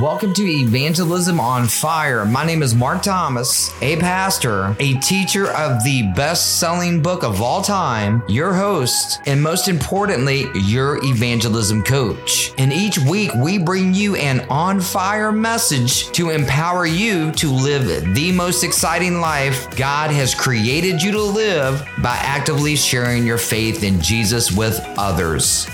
Welcome to Evangelism on Fire. My name is Mark Thomas, a pastor, a teacher of the best selling book of all time, your host, and most importantly, your evangelism coach. And each week, we bring you an on fire message to empower you to live the most exciting life God has created you to live by actively sharing your faith in Jesus with others.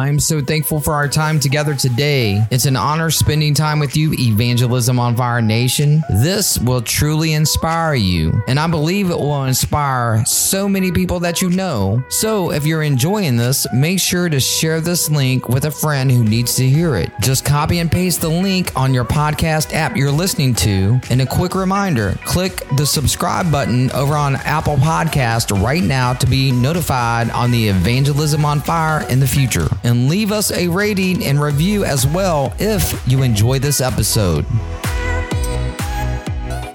I'm so thankful for our time together today. It's an honor spending time with you, Evangelism on Fire Nation. This will truly inspire you, and I believe it will inspire so many people that you know. So, if you're enjoying this, make sure to share this link with a friend who needs to hear it. Just copy and paste the link on your podcast app you're listening to. And a quick reminder click the subscribe button over on Apple Podcast right now to be notified on the Evangelism on Fire in the future and leave us a rating and review as well if you enjoy this episode.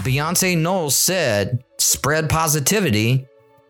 Beyonce Knowles said, spread positivity,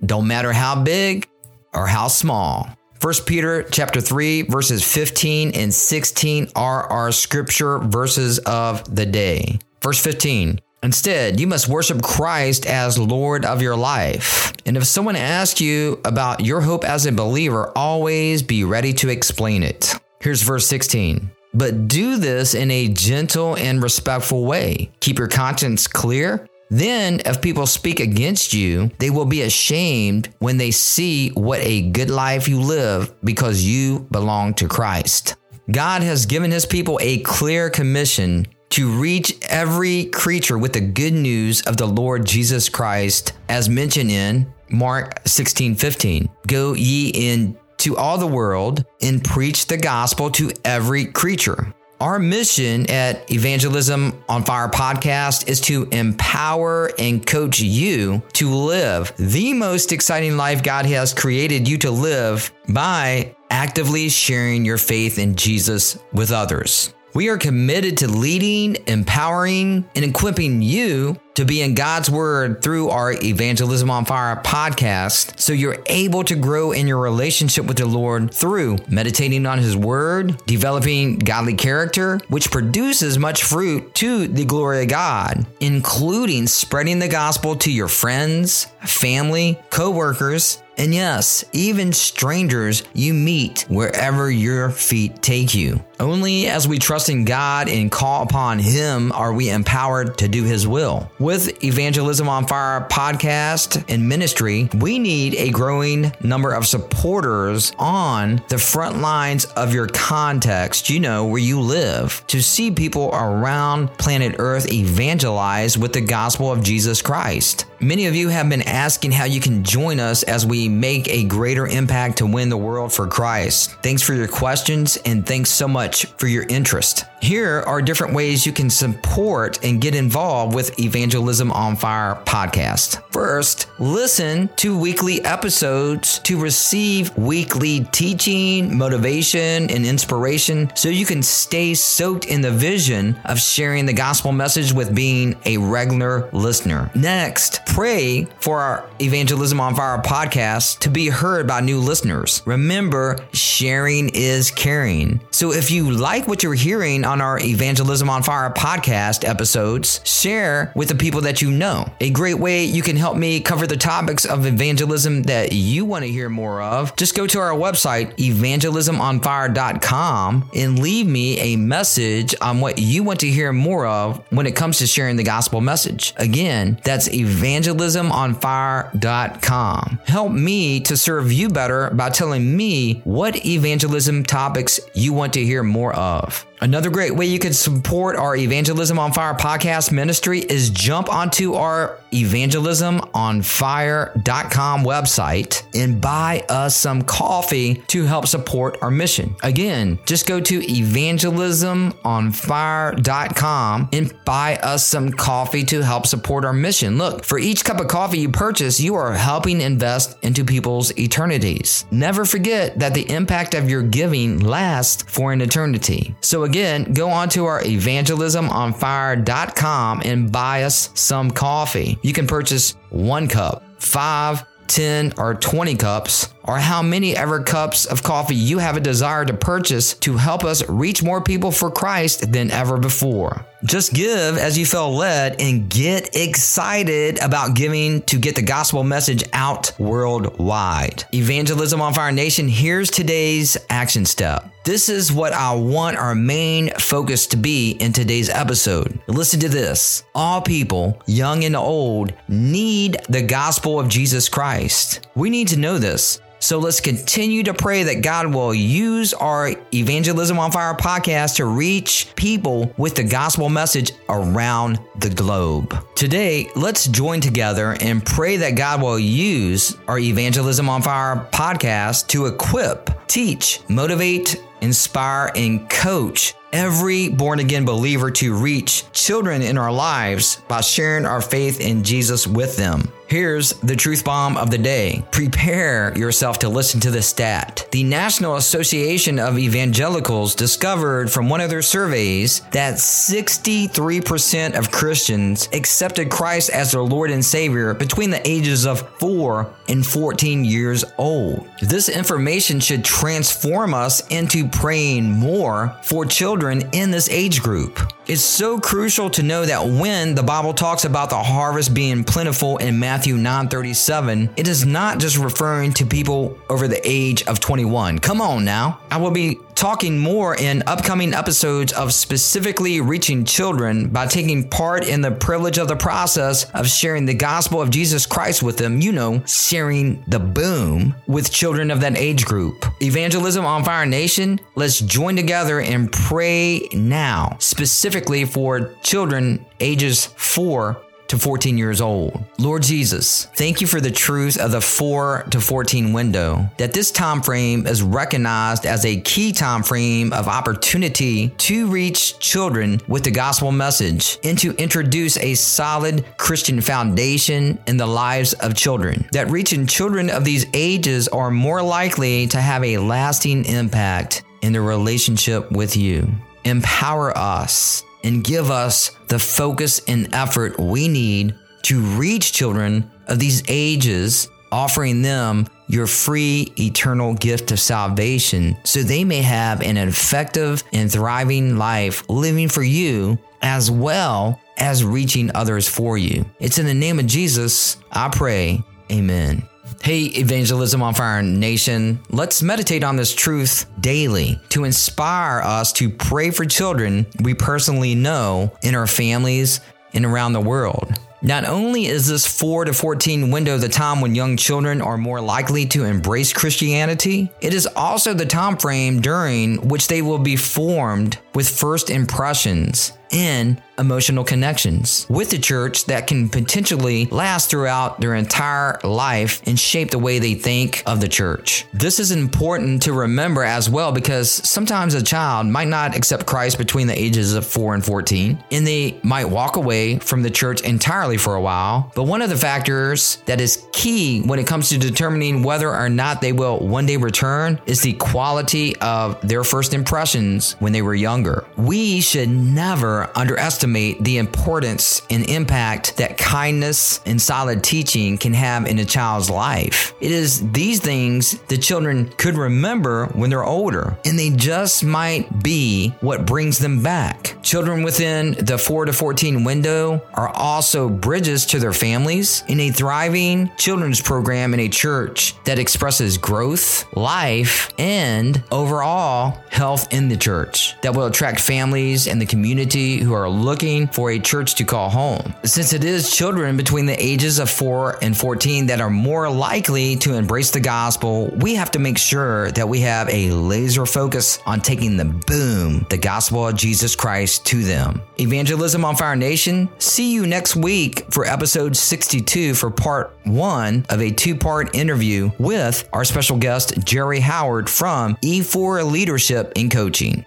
don't matter how big or how small. 1 Peter chapter 3 verses 15 and 16 are our scripture verses of the day. Verse 15 Instead, you must worship Christ as Lord of your life. And if someone asks you about your hope as a believer, always be ready to explain it. Here's verse 16. But do this in a gentle and respectful way. Keep your conscience clear. Then, if people speak against you, they will be ashamed when they see what a good life you live because you belong to Christ. God has given his people a clear commission to reach every creature with the good news of the Lord Jesus Christ, as mentioned in Mark 16 15. Go ye into all the world and preach the gospel to every creature. Our mission at Evangelism on Fire podcast is to empower and coach you to live the most exciting life God has created you to live by actively sharing your faith in Jesus with others. We are committed to leading, empowering, and equipping you to be in God's Word through our Evangelism on Fire podcast so you're able to grow in your relationship with the Lord through meditating on His Word, developing godly character, which produces much fruit to the glory of God, including spreading the gospel to your friends, family, co workers, and yes, even strangers you meet wherever your feet take you. Only as we trust in God and call upon Him are we empowered to do His will. With Evangelism on Fire podcast and ministry, we need a growing number of supporters on the front lines of your context, you know, where you live, to see people around planet Earth evangelize with the gospel of Jesus Christ. Many of you have been asking how you can join us as we make a greater impact to win the world for Christ. Thanks for your questions and thanks so much for your interest. Here are different ways you can support and get involved with Evangelism on Fire podcast. First, listen to weekly episodes to receive weekly teaching, motivation, and inspiration so you can stay soaked in the vision of sharing the gospel message with being a regular listener. Next, pray for our Evangelism on Fire podcast to be heard by new listeners. Remember, sharing is caring. So if you like what you're hearing on our Evangelism on Fire podcast episodes, share with the people that you know. A great way you can help me cover the topics of evangelism that you want to hear more of, just go to our website, evangelismonfire.com, and leave me a message on what you want to hear more of when it comes to sharing the gospel message. Again, that's evangelismonfire.com. Help me to serve you better by telling me what evangelism topics you want to hear more of. Another great way you can support our Evangelism on Fire podcast ministry is jump onto our evangelismonfire.com website and buy us some coffee to help support our mission. Again, just go to evangelismonfire.com and buy us some coffee to help support our mission. Look, for each cup of coffee you purchase, you are helping invest into people's eternities. Never forget that the impact of your giving lasts for an eternity. So again, go on to our evangelismonfire.com and buy us some coffee. You can purchase one cup, five, 10, or 20 cups, or how many ever cups of coffee you have a desire to purchase to help us reach more people for Christ than ever before. Just give as you feel led and get excited about giving to get the gospel message out worldwide. Evangelism on Fire Nation, here's today's action step. This is what I want our main focus to be in today's episode. Listen to this. All people, young and old, need the gospel of Jesus Christ. We need to know this. So let's continue to pray that God will use our Evangelism on Fire podcast to reach people with the gospel message around the globe. Today, let's join together and pray that God will use our Evangelism on Fire podcast to equip, teach, motivate, inspire, and coach every born again believer to reach children in our lives by sharing our faith in Jesus with them. Here's the truth bomb of the day. Prepare yourself to listen to this stat. The National Association of Evangelicals discovered from one of their surveys that 63% of Christians accepted Christ as their Lord and Savior between the ages of 4 and 14 years old. This information should transform us into praying more for children in this age group. It's so crucial to know that when the Bible talks about the harvest being plentiful and in Matthew 9:37, it is not just referring to people over the age of 21. Come on now. I will be talking more in upcoming episodes of specifically reaching children by taking part in the privilege of the process of sharing the gospel of Jesus Christ with them, you know, sharing the boom with children of that age group. Evangelism on Fire Nation, let's join together and pray now, specifically for children ages 4 to 14 years old. Lord Jesus, thank you for the truth of the 4 to 14 window, that this time frame is recognized as a key time frame of opportunity to reach children with the gospel message and to introduce a solid Christian foundation in the lives of children. That reaching children of these ages are more likely to have a lasting impact in their relationship with you. Empower us and give us the focus and effort we need to reach children of these ages, offering them your free eternal gift of salvation so they may have an effective and thriving life living for you as well as reaching others for you. It's in the name of Jesus I pray. Amen. Hey, Evangelism on Fire Nation, let's meditate on this truth daily to inspire us to pray for children we personally know in our families and around the world. Not only is this 4 to 14 window the time when young children are more likely to embrace Christianity, it is also the time frame during which they will be formed with first impressions and emotional connections with the church that can potentially last throughout their entire life and shape the way they think of the church. This is important to remember as well because sometimes a child might not accept Christ between the ages of 4 and 14 and they might walk away from the church entirely for a while. But one of the factors that is key when it comes to determining whether or not they will one day return is the quality of their first impressions when they were younger. We should never underestimate the importance and impact that kindness and solid teaching can have in a child's life. It is these things the children could remember when they're older, and they just might be what brings them back. Children within the 4 to 14 window are also bridges to their families in a thriving children's program in a church that expresses growth, life, and overall health in the church that will attract families and the community who are looking for a church to call home. Since it is children between the ages of 4 and 14 that are more likely to embrace the gospel, we have to make sure that we have a laser focus on taking the boom, the gospel of Jesus Christ to them. Evangelism on Fire Nation, see you next week for episode 62 for part one of a two part interview with our special guest, Jerry Howard from E4 Leadership in Coaching.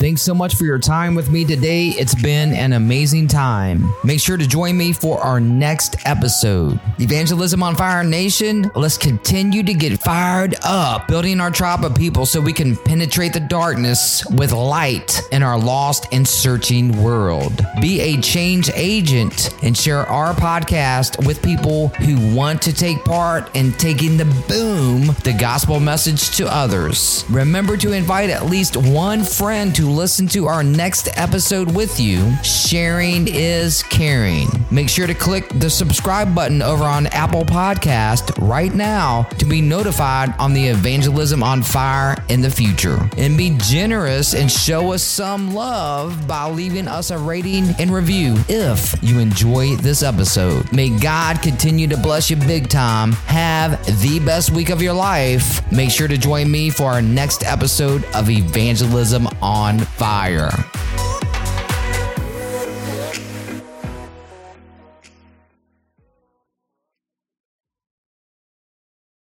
Thanks so much for your time with me today. It's been an amazing time. Make sure to join me for our next episode. Evangelism on Fire Nation, let's continue to get fired up, building our tribe of people so we can penetrate the darkness with light in our lost and searching world. Be a change agent and share our podcast with people who want to take part in taking the boom, the gospel message to others. Remember to invite at least one friend to listen to our next episode with you. Sharing is caring. Make sure to click the subscribe button over on Apple Podcast right now to be notified on the Evangelism on Fire in the future. And be generous and show us some love by leaving us a rating and review if you enjoy this episode. May God continue to bless you big time. Have the best week of your life. Make sure to join me for our next episode of Evangelism on Fire.